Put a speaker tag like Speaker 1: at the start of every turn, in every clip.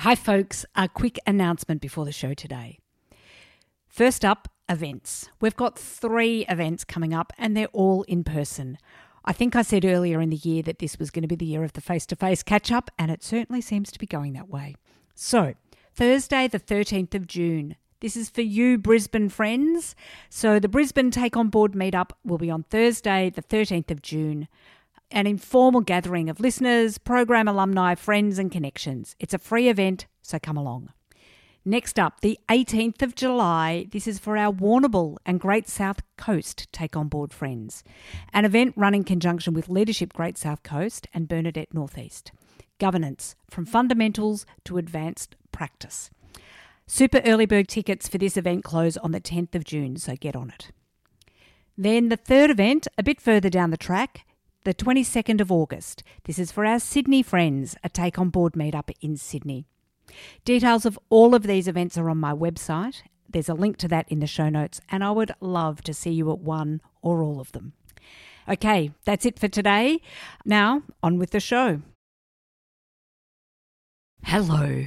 Speaker 1: Hi, folks. A quick announcement before the show today. First up, events. We've got three events coming up, and they're all in person. I think I said earlier in the year that this was going to be the year of the face to face catch up, and it certainly seems to be going that way. So, Thursday, the 13th of June. This is for you, Brisbane friends. So, the Brisbane Take On Board meetup will be on Thursday, the 13th of June an informal gathering of listeners, program alumni, friends, and connections. It's a free event, so come along. Next up, the 18th of July. This is for our Warrnambool and Great South Coast Take On Board friends. An event run in conjunction with Leadership Great South Coast and Bernadette Northeast. Governance from fundamentals to advanced practice. Super early bird tickets for this event close on the 10th of June, so get on it. Then the third event, a bit further down the track, the 22nd of August. This is for our Sydney friends, a take on board meetup in Sydney. Details of all of these events are on my website. There's a link to that in the show notes, and I would love to see you at one or all of them. Okay, that's it for today. Now, on with the show. Hello.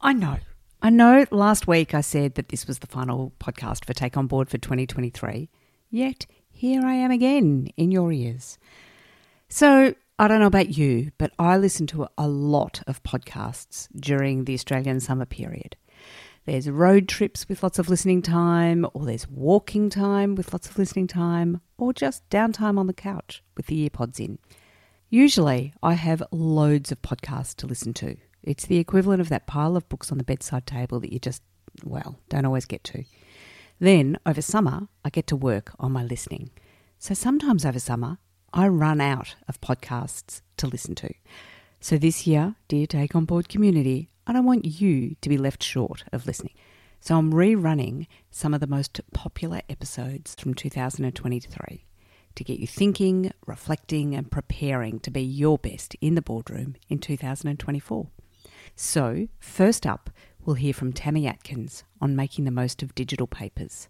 Speaker 1: I know. I know last week I said that this was the final podcast for Take On Board for 2023, yet here I am again in your ears. So, I don't know about you, but I listen to a lot of podcasts during the Australian summer period. There's road trips with lots of listening time, or there's walking time with lots of listening time, or just downtime on the couch with the earpods in. Usually, I have loads of podcasts to listen to. It's the equivalent of that pile of books on the bedside table that you just, well, don't always get to. Then, over summer, I get to work on my listening. So sometimes over summer, I run out of podcasts to listen to. So this year, dear Take On Board community, I don't want you to be left short of listening. So I'm rerunning some of the most popular episodes from 2023 to get you thinking, reflecting, and preparing to be your best in the boardroom in 2024. So, first up, we'll hear from Tammy Atkins on making the most of digital papers.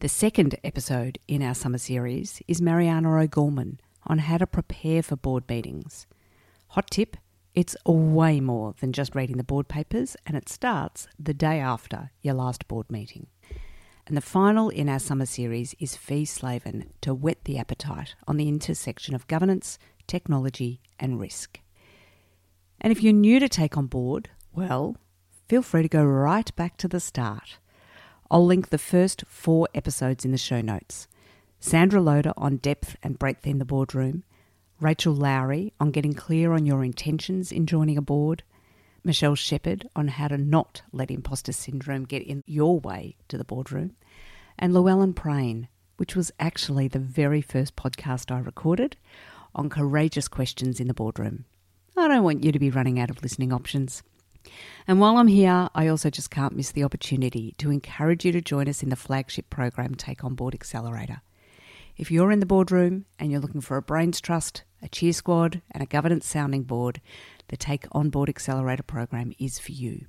Speaker 1: The second episode in our summer series is Mariana O'Gorman on how to prepare for board meetings. Hot tip it's way more than just reading the board papers, and it starts the day after your last board meeting. And the final in our summer series is Fi Slaven to whet the appetite on the intersection of governance, technology, and risk. And if you're new to take on board, well, feel free to go right back to the start. I'll link the first four episodes in the show notes. Sandra Loader on depth and breadth in the boardroom, Rachel Lowry on getting clear on your intentions in joining a board, Michelle Shepherd on how to not let imposter syndrome get in your way to the boardroom, and Llewellyn Prain, which was actually the very first podcast I recorded on courageous questions in the boardroom. I don't want you to be running out of listening options. And while I'm here, I also just can't miss the opportunity to encourage you to join us in the flagship program Take On Board Accelerator. If you're in the boardroom and you're looking for a brains trust, a cheer squad, and a governance sounding board, the Take On Board Accelerator program is for you.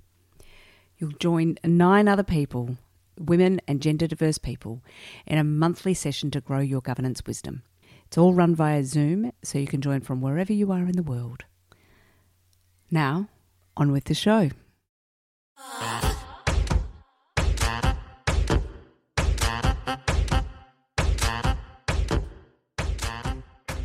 Speaker 1: You'll join nine other people, women and gender diverse people, in a monthly session to grow your governance wisdom. It's all run via Zoom, so you can join from wherever you are in the world. Now, on with the show. Ah.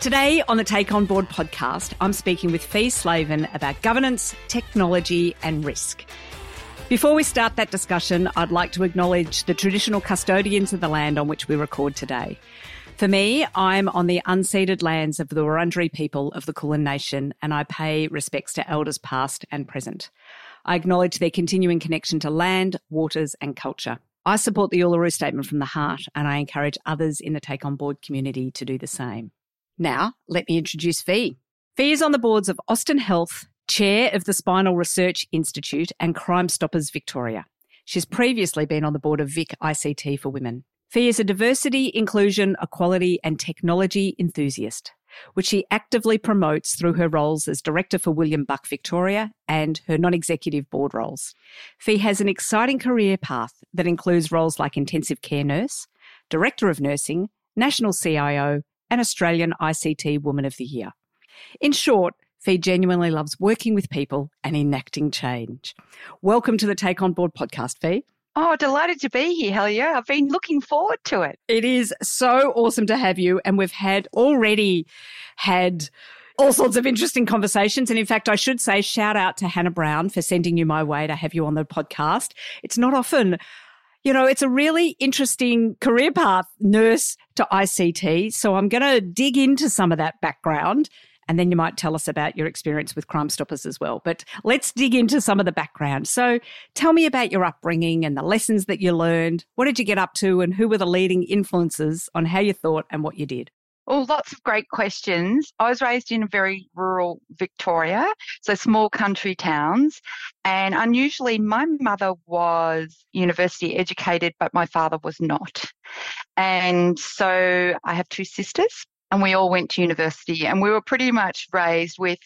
Speaker 1: Today on the Take On Board podcast, I'm speaking with Fi Slaven about governance, technology, and risk. Before we start that discussion, I'd like to acknowledge the traditional custodians of the land on which we record today. For me, I'm on the unceded lands of the Wurundjeri people of the Kulin Nation, and I pay respects to elders past and present. I acknowledge their continuing connection to land, waters, and culture. I support the Uluru Statement from the Heart, and I encourage others in the Take On Board community to do the same. Now, let me introduce Fi. Fi is on the boards of Austin Health, Chair of the Spinal Research Institute and Crime Stoppers Victoria. She's previously been on the board of Vic ICT for Women. Fi is a diversity, inclusion, equality, and technology enthusiast, which she actively promotes through her roles as Director for William Buck Victoria and her non executive board roles. Fi has an exciting career path that includes roles like intensive care nurse, Director of Nursing, National CIO, and Australian ICT Woman of the Year. In short, Fi genuinely loves working with people and enacting change. Welcome to the Take On Board podcast, Fi.
Speaker 2: Oh, delighted to be here, Helia. I've been looking forward to it.
Speaker 1: It is so awesome to have you. And we've had already had all sorts of interesting conversations. And in fact, I should say shout out to Hannah Browne for sending you my way to have you on the podcast. It's not often, you know, it's a really interesting career path, nurse to ICT. So I'm going to dig into some of that background and then you might tell us about your experience with Crime Stoppers as well. But let's dig into some of the background. So tell me about your upbringing and the lessons that you learned. What did you get up to, and who were the leading influences on how you thought and what you did?
Speaker 2: Oh, lots of great questions. I was raised in a very rural Victoria, so small country towns. And unusually, my mother was university educated, but my father was not. And so I have two sisters and we all went to university and we were pretty much raised with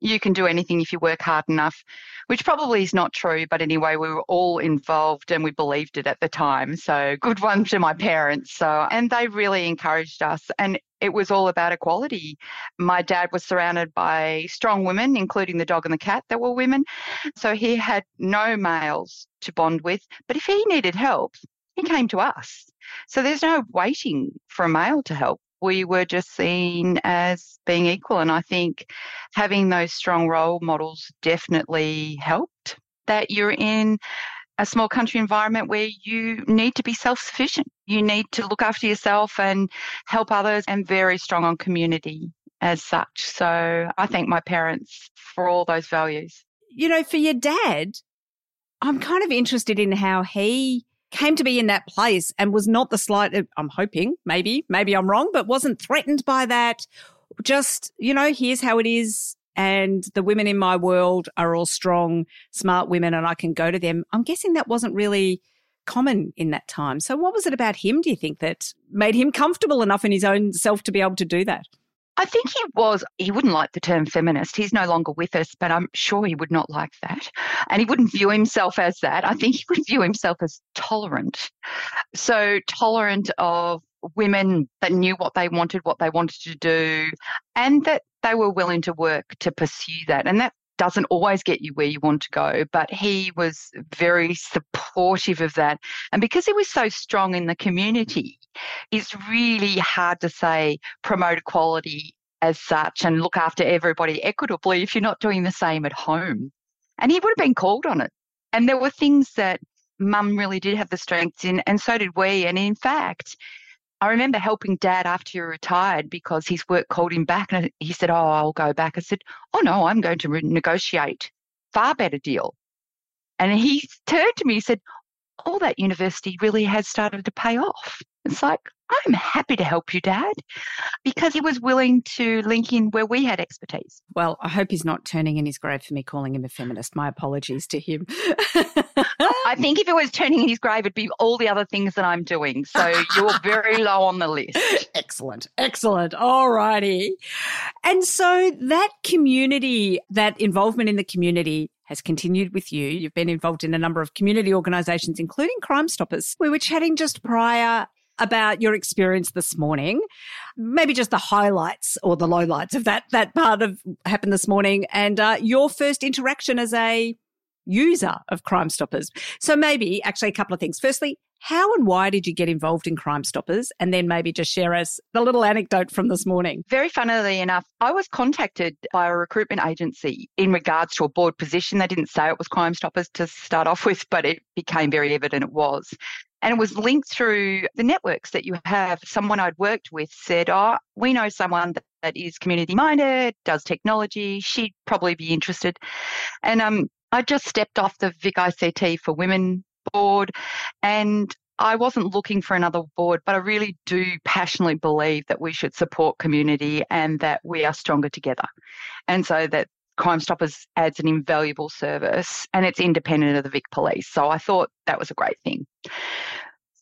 Speaker 2: you can do anything if you work hard enough, which probably is not true. But anyway, we were all involved and we believed it at the time. So good one to my parents. So, and they really encouraged us. And it was all about equality. My dad was surrounded by strong women, including the dog and the cat that were women. So he had no males to bond with. But if he needed help, he came to us. So there's no waiting for a male to help we were just seen as being equal. And I think having those strong role models definitely helped that you're in a small country environment where you need to be self sufficient. You need to look after yourself and help others and very strong on community as such. So I thank my parents for all those values.
Speaker 1: You know, for your dad, I'm kind of interested in how he came to be in that place and was not the slight, uh, I'm hoping, maybe, maybe I'm wrong, but wasn't threatened by that. Just, you know, here's how it is. And the women in my world are all strong, smart women, and I can go to them. I'm guessing that wasn't really common in that time. So, what was it about him, do you think, that made him comfortable enough in his own self to be able to do that?
Speaker 2: I think he was, he wouldn't like the term feminist. He's no longer with us, but I'm sure he would not like that. And he wouldn't view himself as that. I think he would view himself as tolerant. So, tolerant of women that knew what they wanted, what they wanted to do, and that they were willing to work to pursue that. And that doesn't always get you where you want to go, but he was very supportive of that. And because he was so strong in the community, it's really hard to say promote equality as such and look after everybody equitably if you're not doing the same at home. And he would have been called on it. And there were things that mum really did have the strength in, and so did we. And in fact, I remember helping dad after he retired because his work called him back and he said, Oh, I'll go back. I said, Oh, no, I'm going to negotiate far better deal. And he turned to me and said, All that university really has started to pay off. It's like, I'm happy to help you, Dad, because he was willing to link in where we had expertise.
Speaker 1: Well, I hope he's not turning in his grave for me calling him a feminist. My apologies to him.
Speaker 2: I think if it was turning in his grave, it'd be all the other things that I'm doing. So you're very low on the list.
Speaker 1: Excellent. Excellent. All righty. And so that community, that involvement in the community, has continued with you. You've been involved in a number of community organisations, including Crime Stoppers. We were chatting just prior about your experience this morning. Maybe just the highlights or the lowlights of that that part of happened this morning, and uh, your first interaction as a user of Crime Stoppers. So maybe actually a couple of things. Firstly, how and why did you get involved in Crime Stoppers? And then maybe just share us the little anecdote from this morning.
Speaker 2: Very funnily enough, I was contacted by a recruitment agency in regards to a board position. They didn't say it was Crime Stoppers to start off with, but it became very evident it was. And it was linked through the networks that you have. Someone I'd worked with said, Oh, we know someone that, is community minded, does technology. She'd probably be interested. And um, I just stepped off the Vic ICT for Women board and I wasn't looking for another board, but I really do passionately believe that we should support community and that we are stronger together. And so that Crime Stoppers adds an invaluable service and it's independent of the Vic Police. So I thought that was a great thing.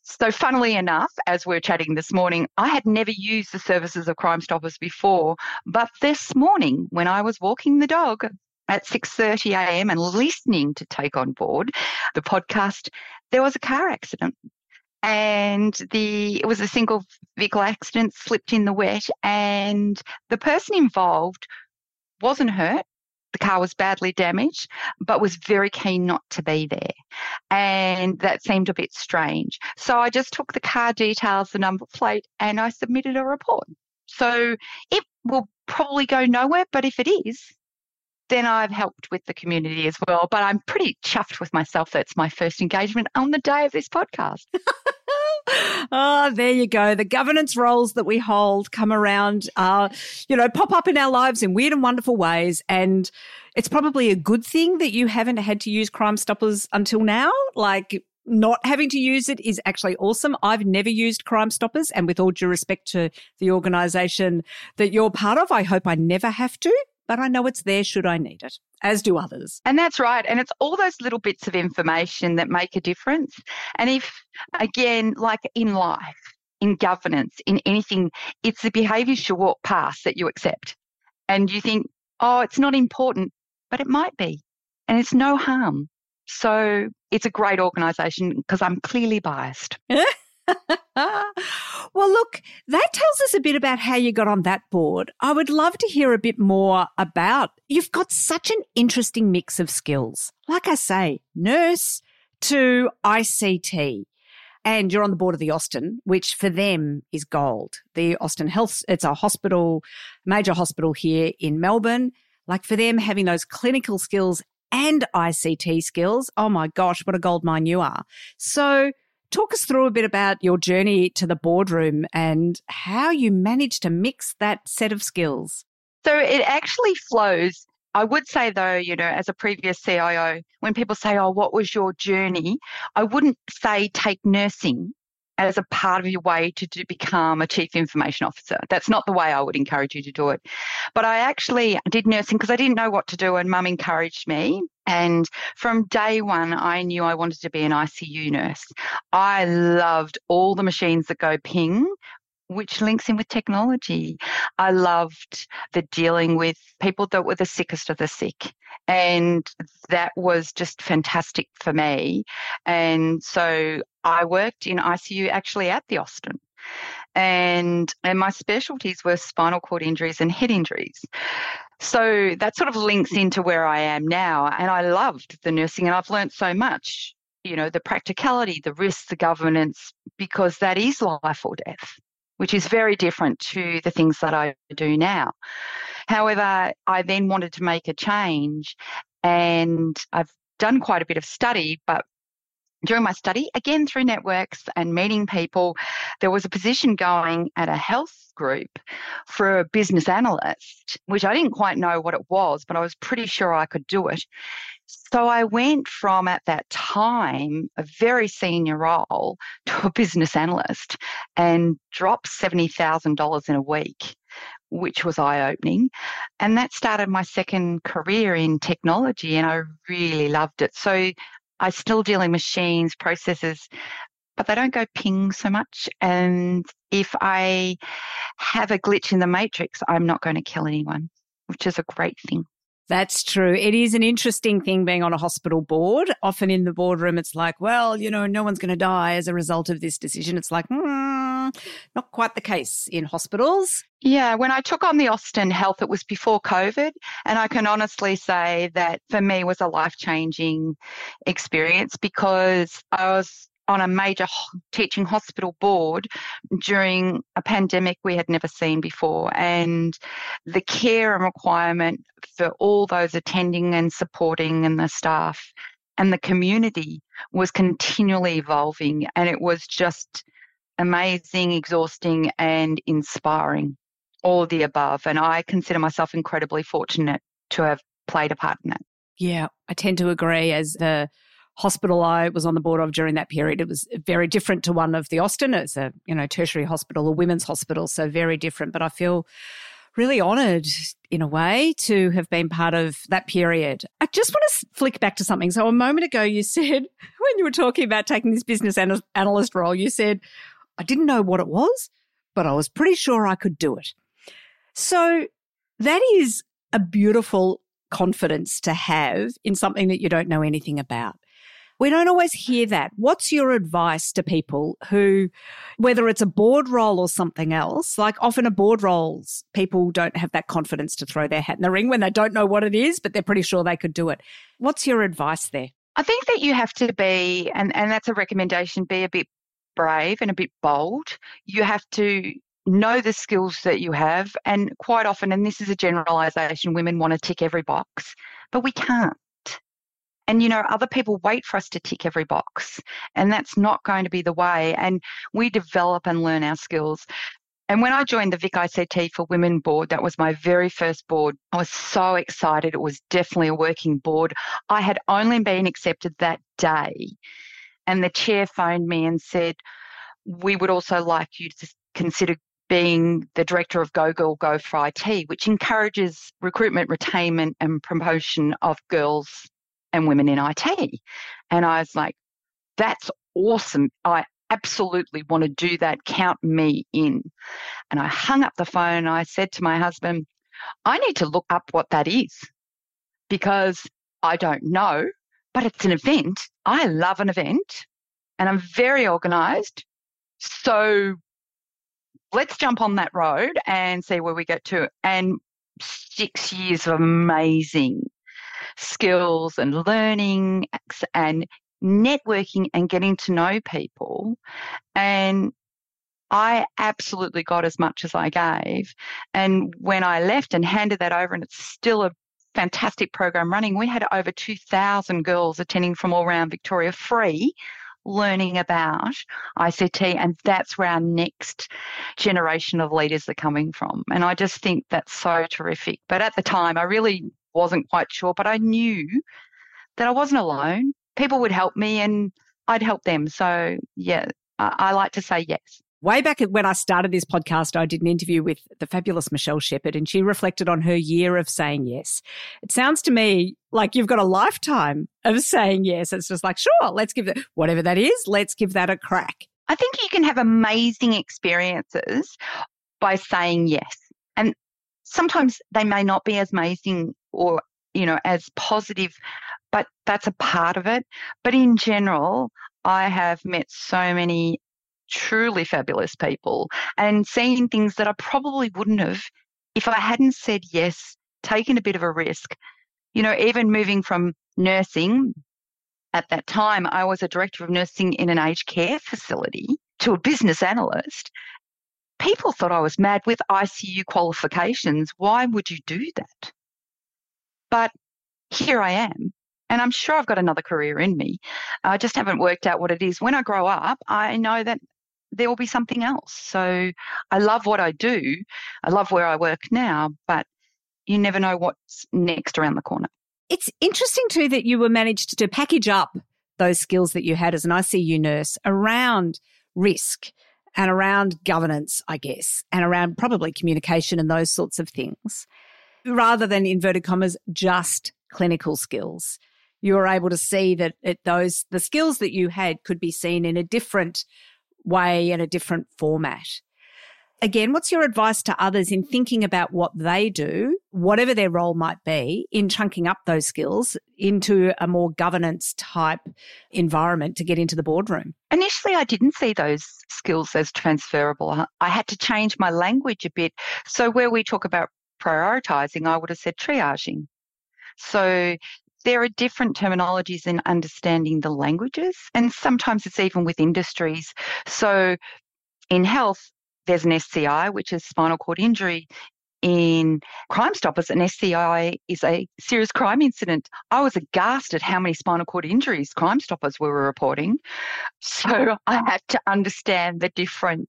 Speaker 2: So, funnily enough, as we are chatting this morning, I had never used the services of Crime Stoppers before, but this morning, when I was walking the dog at 6:30 a.m. and listening to Take on Board, the podcast, there was a car accident and the it was a single vehicle accident slipped in the wet and the person involved wasn't hurt the car was badly damaged but was very keen not to be there and that seemed a bit strange so i just took the car details the number plate and i submitted a report so it will probably go nowhere but if it is then I've helped with the community as well. But I'm pretty chuffed with myself that it's my first engagement on the day of this podcast.
Speaker 1: oh, there you go. The governance roles that we hold come around, uh, you know, pop up in our lives in weird and wonderful ways. And it's probably a good thing that you haven't had to use Crime Stoppers until now. Like, not having to use it is actually awesome. I've never used Crime Stoppers, and with all due respect to the organisation that you're part of, I hope I never have to but I know it's there should I need it, as do others.
Speaker 2: And that's right. And it's all those little bits of information that make a difference. And if, again, like in life, in governance, in anything, it's the behaviours you walk past that you accept. And you think, oh, it's not important, but it might be. And it's no harm. So it's a great organisation because I'm clearly biased.
Speaker 1: well, look, that tells us a bit about how you got on that board. I would love to hear a bit more about. You've got such an interesting mix of skills. Like I say, nurse to ICT. And you're on the board of the Austin, which for them is gold. The Austin Health, it's a hospital, major hospital here in Melbourne. Like for them, having those clinical skills and ICT skills, oh my gosh, what a gold mine you are. So, Talk us through a bit about your journey to the boardroom and how you managed to mix that set of skills.
Speaker 2: So it actually flows. I would say, though, you know, as a previous CIO, when people say, Oh, what was your journey? I wouldn't say take nursing as a part of your way to become a chief information officer. That's not the way I would encourage you to do it. But I actually did nursing because I didn't know what to do, and mum encouraged me. And from day one, I knew I wanted to be an ICU nurse. I loved all the machines that go ping which links in with technology. I loved the dealing with people that were the sickest of the sick. And that was just fantastic for me. And so I worked in ICU actually at the Austin. And, and my specialties were spinal cord injuries and head injuries. So that sort of links into where I am now. And I loved the nursing and I've learned so much, you know, the practicality, the risks, the governance, because that is life or death which is very different to the things that I do now. However, I then wanted to make a change and I've done quite a bit of study, but during my study, again through networks and meeting people, there was a position going at a health group for a business analyst, which I didn't quite know what it was, but I was pretty sure I could do it. So I went from at that time a very senior role to a business analyst and dropped $70,000 in a week, which was eye opening. And that started my second career in technology, and I really loved it. So I still deal in machines, processes, but they don't go ping so much. And if I have a glitch in the matrix, I'm not going to kill anyone, which is a great thing.
Speaker 1: That's true. It is an interesting thing being on a hospital board. Often in the boardroom, it's like, well, you know, no one's going to die as a result of this decision. It's like, hmm, not quite the case in hospitals.
Speaker 2: Yeah, when I took on the Austin Health, it was before COVID. And I can honestly say that for me was a life changing experience because I was on a major teaching hospital board during a pandemic we had never seen before. And the care and requirement for all those attending and supporting and the staff and the community was continually evolving. And it was just amazing, exhausting, and inspiring, all the above. And I consider myself incredibly fortunate to have played a part in that.
Speaker 1: Yeah, I tend to agree as the hospital I was on the board of during that period. It was very different to one of the Austin. It's a you know tertiary hospital, a women's hospital, so very different. But I feel really honoured in a way to have been part of that period. I just want to flick back to something. So a moment ago, you said when you were talking about taking this business analyst role, you said I didn't know what it was, but I was pretty sure I could do it. So that is a beautiful confidence to have in something that you don't know anything about. We don't always hear that. What's your advice to people who, whether it's a board role or something else, like often a board roles, people don't have that confidence to throw their hat in the ring when they don't know what it is, but they're pretty sure they could do it. What's your advice there?
Speaker 2: I think that you have to be, and, and that's a recommendation, be a bit brave and a bit bold. You have to know the skills that you have. And quite often, and this is a generalization, women want to tick every box, but we can't. And, you know, other people wait for us to tick every box, and that's not going to be the way. And we develop and learn our skills. And when I joined the Vic ICT for Women board, that was my very first board. I was so excited. It was definitely a working board. I had only been accepted that day. And the chair phoned me and said, We would also like you to consider being the director of Go Girl Go for IT, which encourages recruitment, retainment, and promotion of girls and women in IT. And I was like, that's awesome. I absolutely want to do that. Count me in. And I hung up the phone. I said to my husband, I need to look up what that is because I don't know, but it's an event. I love an event and I'm very organized. So let's jump on that road and see where we get to. And six years of amazing skills and learning and networking and getting to know people. And I absolutely got as much as I gave. And when I left and handed that over, and it's still a fantastic program running, we had over 2,000 girls attending from all around Victoria free learning about ICT, and that's where our next generation of leaders are coming from. And I just think that's so terrific. But at the time, I really wasn't quite sure, but I knew that I wasn't alone. People would help me and I'd help them. So, yeah, I, I like to say yes.
Speaker 1: Way back when I started this podcast, I did an interview with the fabulous Michelle Shepherd, and she reflected on her year of saying yes. It sounds to me like you've got a lifetime of saying yes. It's just like, sure, let's give it, whatever that is, let's give that a crack.
Speaker 2: I think you can have amazing experiences by saying yes. And sometimes they may not be as amazing or, you know, as positive, but that's a part of it. But in general, I have met so many truly fabulous people and seeing things that I probably wouldn't have if I hadn't said yes, taken a bit of a risk. You know, even moving from nursing, at that time, I was a director of nursing in an aged care facility to a business analyst. People thought I was mad with ICU qualifications. Why would you do that? But here I am. And I'm sure I've got another career in me. I just haven't worked out what it is. When I grow up, I know that there will be something else. So I love what I do. I love where I work now, but you never know what's next around the corner.
Speaker 1: It's interesting too that you were managed to package up those skills that you had as an ICU nurse around risk and around governance, I guess, and around probably communication and those sorts of things, rather than inverted commas, just clinical skills. You were able to see that it, those the skills that you had could be seen in a different way and a different format. Again, what's your advice to others in thinking about what they do, whatever their role might be, in chunking up those skills into a more governance type environment to get into the boardroom?
Speaker 2: Initially, I didn't see those skills as transferable. I had to change my language a bit. So, where we talk about prioritizing, I would have said triaging. So, there are different terminologies in understanding the languages, and sometimes it's even with industries. So, in health, there's an SCI, which is spinal cord injury. In Crime Stoppers, an SCI is a serious crime incident. I was aghast at how many spinal cord injuries Crime Stoppers were reporting. So I had to understand the different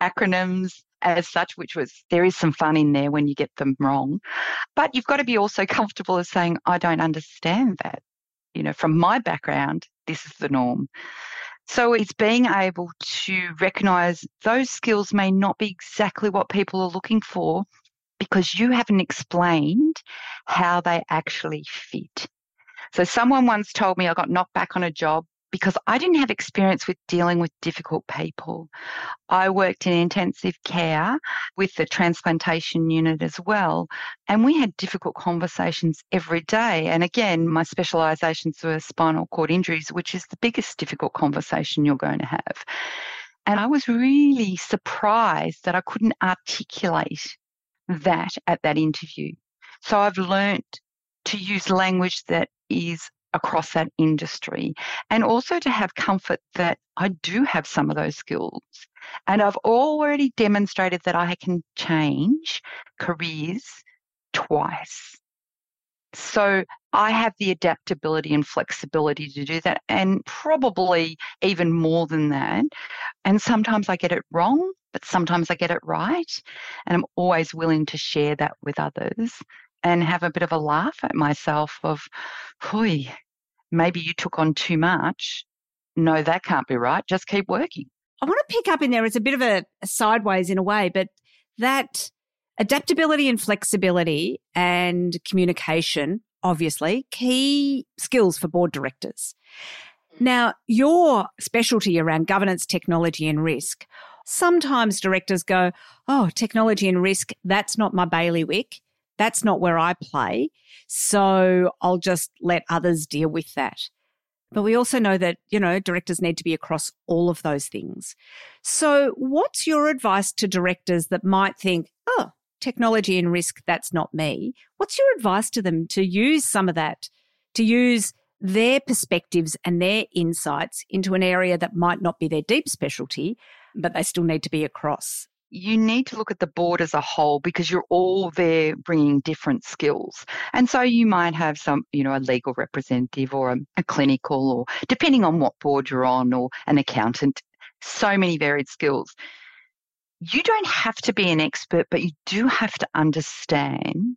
Speaker 2: acronyms as such, which was there is some fun in there when you get them wrong. But you've got to be also comfortable as saying, I don't understand that. You know, from my background, this is the norm. So it's being able to recognize those skills may not be exactly what people are looking for, because you haven't explained how they actually fit. So someone once told me I got knocked back on a job because I didn't have experience with dealing with difficult people. I worked in intensive care with the transplantation unit as well, and we had difficult conversations every day. And again, my specializations were spinal cord injuries, which is the biggest difficult conversation you're going to have. And I was really surprised that I couldn't articulate that at that interview. So I've learnt to use language that is across that industry and also to have comfort that I do have some of those skills. And I've already demonstrated that I can change careers twice. So I have the adaptability and flexibility to do that, and probably even more than that. And sometimes I get it wrong, but sometimes I get it right. And I'm always willing to share that with others and have a bit of a laugh at myself of, hui, maybe you took on too much. No, that can't be right. Just keep working.
Speaker 1: I want to pick up in there. It's a bit of a, a sideways in a way, but that adaptability and flexibility and communication, obviously, key skills for board directors. Mm. Now, your specialty around governance, technology, and risk. Sometimes directors go, Oh, technology and risk, that's not my bailiwick. That's not where I play. So I'll just let others deal with that. But we also know that, you know, directors need to be across all of those things. So what's your advice to directors that might think, oh, technology and risk, that's not me? What's your advice to them to use some of that, to use their perspectives and their insights into an area that might not be their deep specialty, but they still need to be across?
Speaker 2: You need to look at the board as a whole because you're all there bringing different skills. And so you might have some, you know, a legal representative or a, a clinical or depending on what board you're on or an accountant, so many varied skills. You don't have to be an expert, but you do have to understand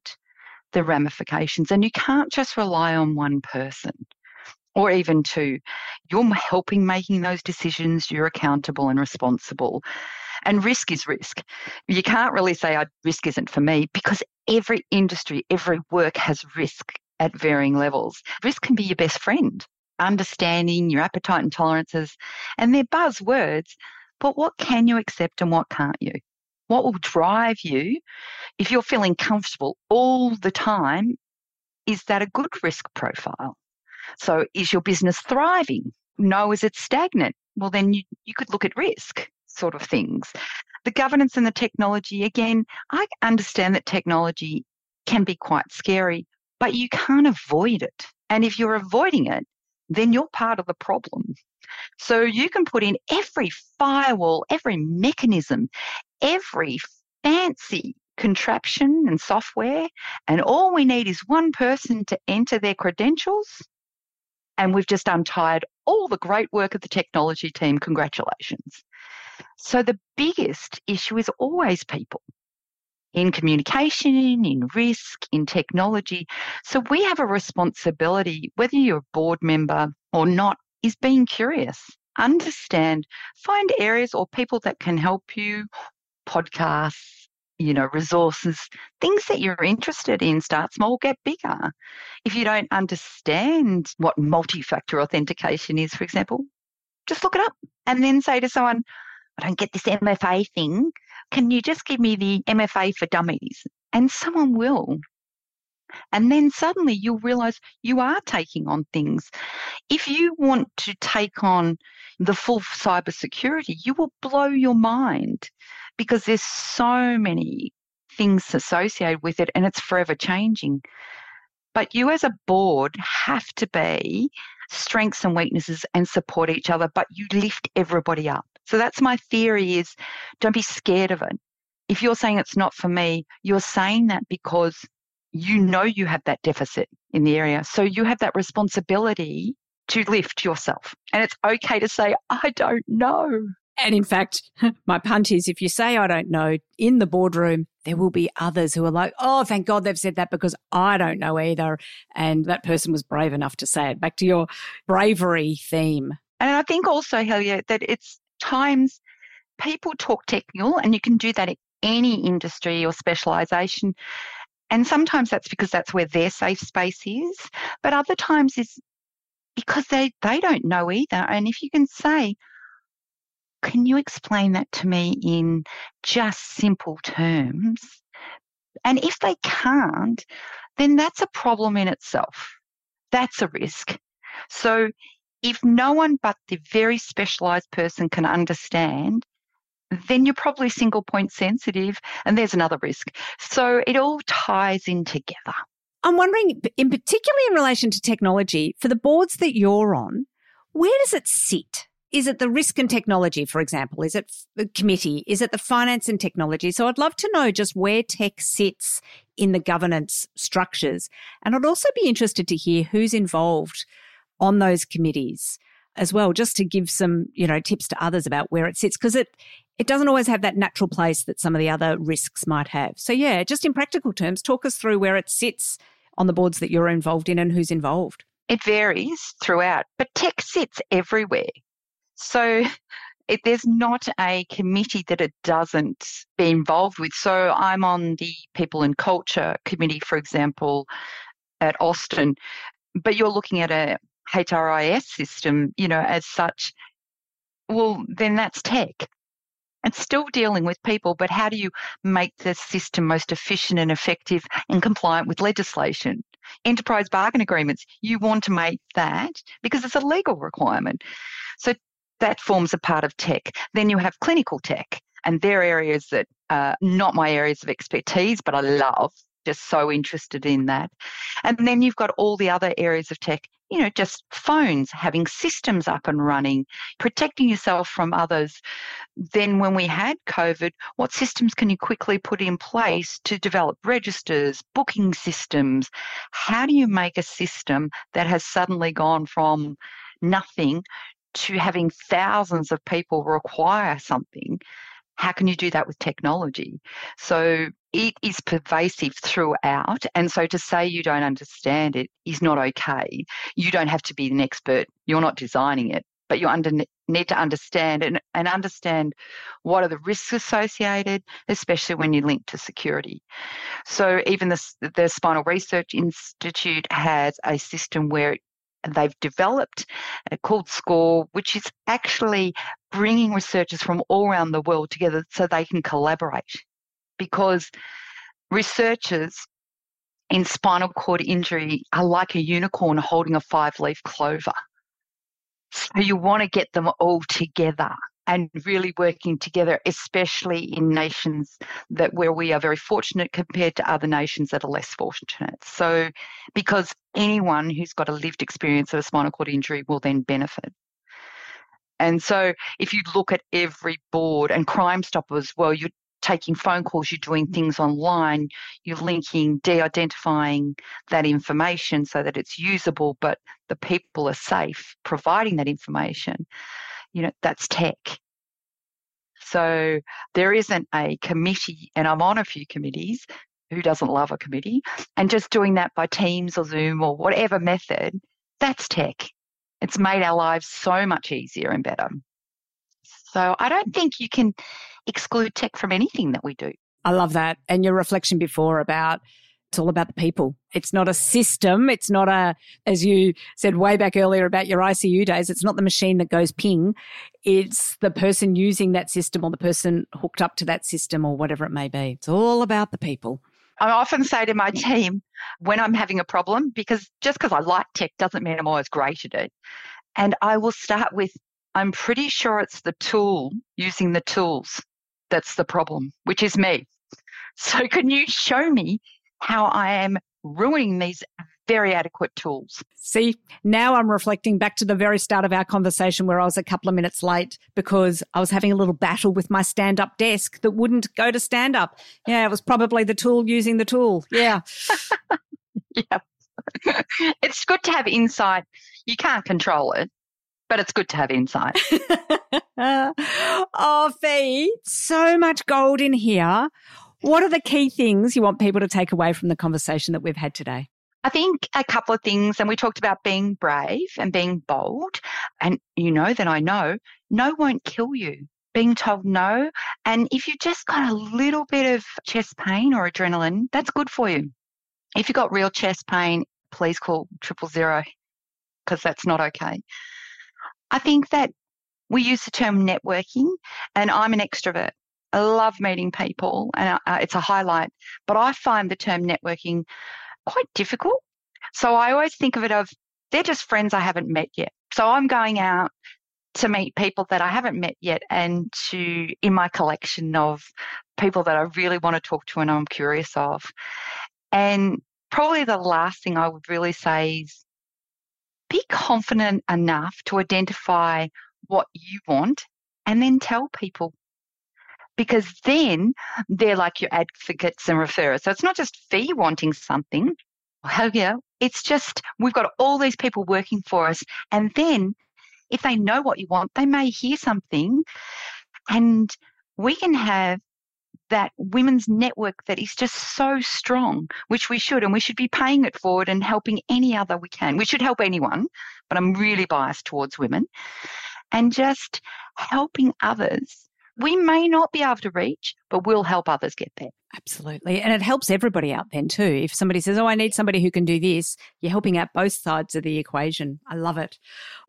Speaker 2: the ramifications and you can't just rely on one person or even two. You're helping making those decisions, you're accountable and responsible. And risk is risk. You can't really say, oh, risk isn't for me because every industry, every work has risk at varying levels. Risk can be your best friend, understanding your appetite and tolerances, and they're buzzwords. But what can you accept and what can't you? What will drive you if you're feeling comfortable all the time? Is that a good risk profile? So, is your business thriving? No, is it stagnant? Well, then you, you could look at risk sort of things. The governance and the technology, again, I understand that technology can be quite scary, but you can't avoid it. And if you're avoiding it, then you're part of the problem. So you can put in every firewall, every mechanism, every fancy contraption and software, and all we need is one person to enter their credentials, and we've just untied all the great work of the technology team. Congratulations. So the biggest issue is always people in communication, in risk, in technology. So we have a responsibility, whether you're a board member or not, is being curious, understand, find areas or people that can help you, podcasts, you know, resources, things that you're interested in, start small, get bigger. If you don't understand what multi factor authentication is, for example, just look it up and then say to someone, I don't get this MFA thing. Can you just give me the MFA for dummies? And someone will. And then suddenly you'll realize you are taking on things. If you want to take on the full cybersecurity, you will blow your mind because there's so many things associated with it and it's forever changing. But you as a board have to be strengths and weaknesses and support each other, but you lift everybody up. So that's my theory is don't be scared of it. If you're saying it's not for me, you're saying that because you know you have that deficit in the area. So you have that responsibility to lift yourself. And it's okay to say, I don't know.
Speaker 1: And in fact, my punt is if you say, I don't know, in the boardroom, there will be others who are like, oh, thank God they've said that because I don't know either. And that person was brave enough to say it. Back to your bravery theme.
Speaker 2: And I think also, Helia, that it's times people talk technical and you can do that in any industry or specialization. And sometimes that's because that's where their safe space is, but other times is because they, they don't know either. And if you can say, can you explain that to me in just simple terms? And if they can't, then that's a problem in itself. That's a risk. So if no one but the very specialized person can understand, then you're probably single point sensitive, and there's another risk. So it all ties in together.
Speaker 1: I'm wondering, in particularly in relation to technology, for the boards that you're on, where does it sit? Is it the risk and technology, for example? Is it the committee? Is it the finance and technology? So I'd love to know just where tech sits in the governance structures. And I'd also be interested to hear who's involved on those committees as well, just to give some, you know, tips to others about where it sits. Because it, it doesn't always have that natural place that some of the other risks might have. So yeah, just in practical terms, talk us through where it sits on the boards that you're involved in and who's involved.
Speaker 2: It varies throughout, but tech sits everywhere. So it, there's not a committee that it doesn't be involved with. So I'm on the People and Culture Committee, for example, at Austin, but you're looking at a HRIS system, you know, as such. Well, then that's tech. It's still dealing with people, but how do you make the system most efficient and effective and compliant with legislation? Enterprise bargain agreements, you want to make that because it's a legal requirement. So that forms a part of tech. Then you have clinical tech, and they're areas that are not my areas of expertise, but I love. Just so interested in that. And then you've got all the other areas of tech, you know, just phones, having systems up and running, protecting yourself from others. Then, when we had COVID, what systems can you quickly put in place to develop registers, booking systems? How do you make a system that has suddenly gone from nothing to having thousands of people require something, how can you do that with technology? So it is pervasive throughout. And so to say you don't understand it is not okay. You don't have to be an expert. You're not designing it, but you under, need to understand and, and understand what are the risks associated, especially when you link to security. So even the, the Spinal Research Institute has a system where they've developed called SCORE, which is actually bringing researchers from all around the world together so they can collaborate. Because researchers in spinal cord injury are like a unicorn holding a five leaf clover. So you want to get them all together and really working together, especially in nations that where we are very fortunate compared to other nations that are less fortunate. So, because anyone who's got a lived experience of a spinal cord injury will then benefit. And so, if you look at every board and Crime Stoppers, well, you're taking phone calls, you're doing things online, you're linking, de identifying that information so that it's usable, but the people are safe providing that information you know, that's tech. So there isn't a committee, and I'm on a few committees. Who doesn't love a committee? And just doing that by Teams or Zoom or whatever method, that's tech. It's made our lives so much easier and better. So I don't mm. think you can exclude tech from anything that we do.
Speaker 1: I love that. And your reflection before about it's all about the people. It's not a system. It's not a, as you said way back earlier about your ICU days, it's not the machine that goes ping. It's the person using that system or the person hooked up to that system or whatever it may be. It's all about the people.
Speaker 2: I often say to my team when I'm having a problem, because just because I like tech doesn't mean I'm always great at it. And I will start with, I'm pretty sure it's the tool using the tools that's the problem, which is me. So can you show me how I am ruining these very adequate tools.
Speaker 1: See, now I'm reflecting back to the very start of our conversation where I was a couple of minutes late because I was having a little battle with my stand up desk that wouldn't go to stand up. Yeah, it was probably the tool using the tool. Yeah.
Speaker 2: yeah. it's good to have insight. You can't control it, but it's good to have insight.
Speaker 1: oh, Fi, so much gold in here. What are the key things you want people to take away from the conversation that we've had today?
Speaker 2: I think a couple of things, and we talked about being brave and being bold. And you know that I know no won't kill you. being told no. And if you've just got a little bit of chest pain or adrenaline, that's good for you. If you've got real chest pain, please call triple zero because that's not okay. I think that we use the term networking, and I'm an extrovert. I love meeting people, and uh, it's a highlight. But I find the term networking quite difficult. So I always think of it of they're just friends I haven't met yet. So I'm going out to meet people that I haven't met yet and to in my collection of people that I really want to talk to and I'm curious of. And probably the last thing I would really say is be confident enough to identify what you want and then tell people. Because then they're like your advocates and referrers. So it's not just Fi wanting something. Oh, hell yeah. It's just we've got all these people working for us. And then if they know what you want, they may hear something and we can have that women's network that is just so strong, which we should, and we should be paying it forward and helping any other we can. We should help anyone, but I'm really biased towards women. And just helping others. We may not be able to reach, but we'll help others get there.
Speaker 1: Absolutely. And it helps everybody out then too. If somebody says, Oh, I need somebody who can do this, you're helping out both sides of the equation. I love it.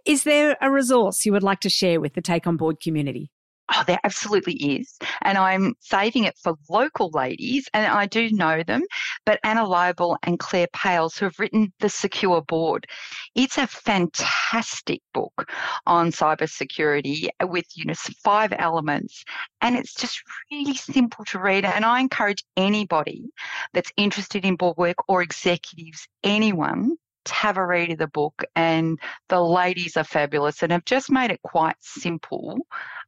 Speaker 1: Is there a resource you would like to share with the Take On Board community?
Speaker 2: Oh, there absolutely is. And I'm saving it for local ladies, and I do know them, but Anna Leibel and Claire Pales, who have written The Secure Board. It's a fantastic book on cybersecurity with you know five elements, and it's just really simple to read. And I encourage anybody that's interested in board work or executives, anyone, to have a read of the book and the ladies are fabulous and have just made it quite simple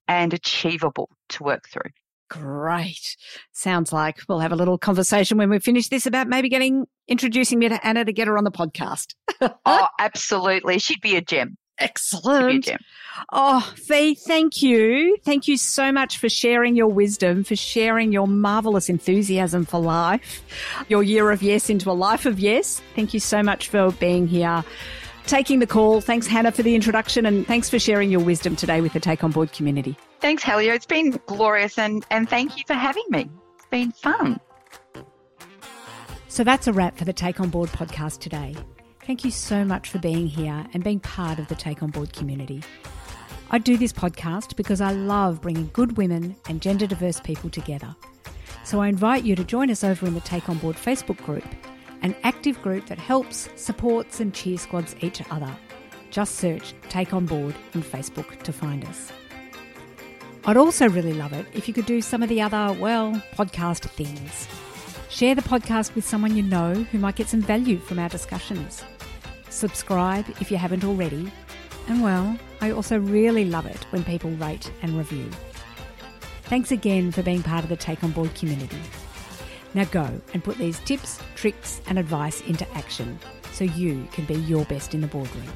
Speaker 2: and achievable to work through.
Speaker 1: Great. Sounds like we'll have a little conversation when we finish this about maybe getting introducing me to Anna to get her on the podcast.
Speaker 2: oh, absolutely. She'd be a gem.
Speaker 1: Excellent. Oh, Fi, thank you. Thank you so much for sharing your wisdom, for sharing your marvelous enthusiasm for life, your year of yes into a life of yes. Thank you so much for being here taking the call. Thanks, Hannah, for the introduction, and thanks for sharing your wisdom today with the Take On Board community.
Speaker 2: Thanks, Helio. It's been glorious, and, and thank you for having me. It's been fun.
Speaker 1: So that's a wrap for the Take On Board podcast today. Thank you so much for being here and being part of the Take On Board community. I do this podcast because I love bringing good women and gender diverse people together. So I invite you to join us over in the Take On Board Facebook group an active group that helps, supports, and cheer squads each other. Just search Take On Board in Facebook to find us. I'd also really love it if you could do some of the other, well, podcast things. Share the podcast with someone you know who might get some value from our discussions. Subscribe if you haven't already. And well, I also really love it when people rate and review. Thanks again for being part of the Take On Board community. Now go and put these tips, tricks, and advice into action so you can be your best in the boardroom.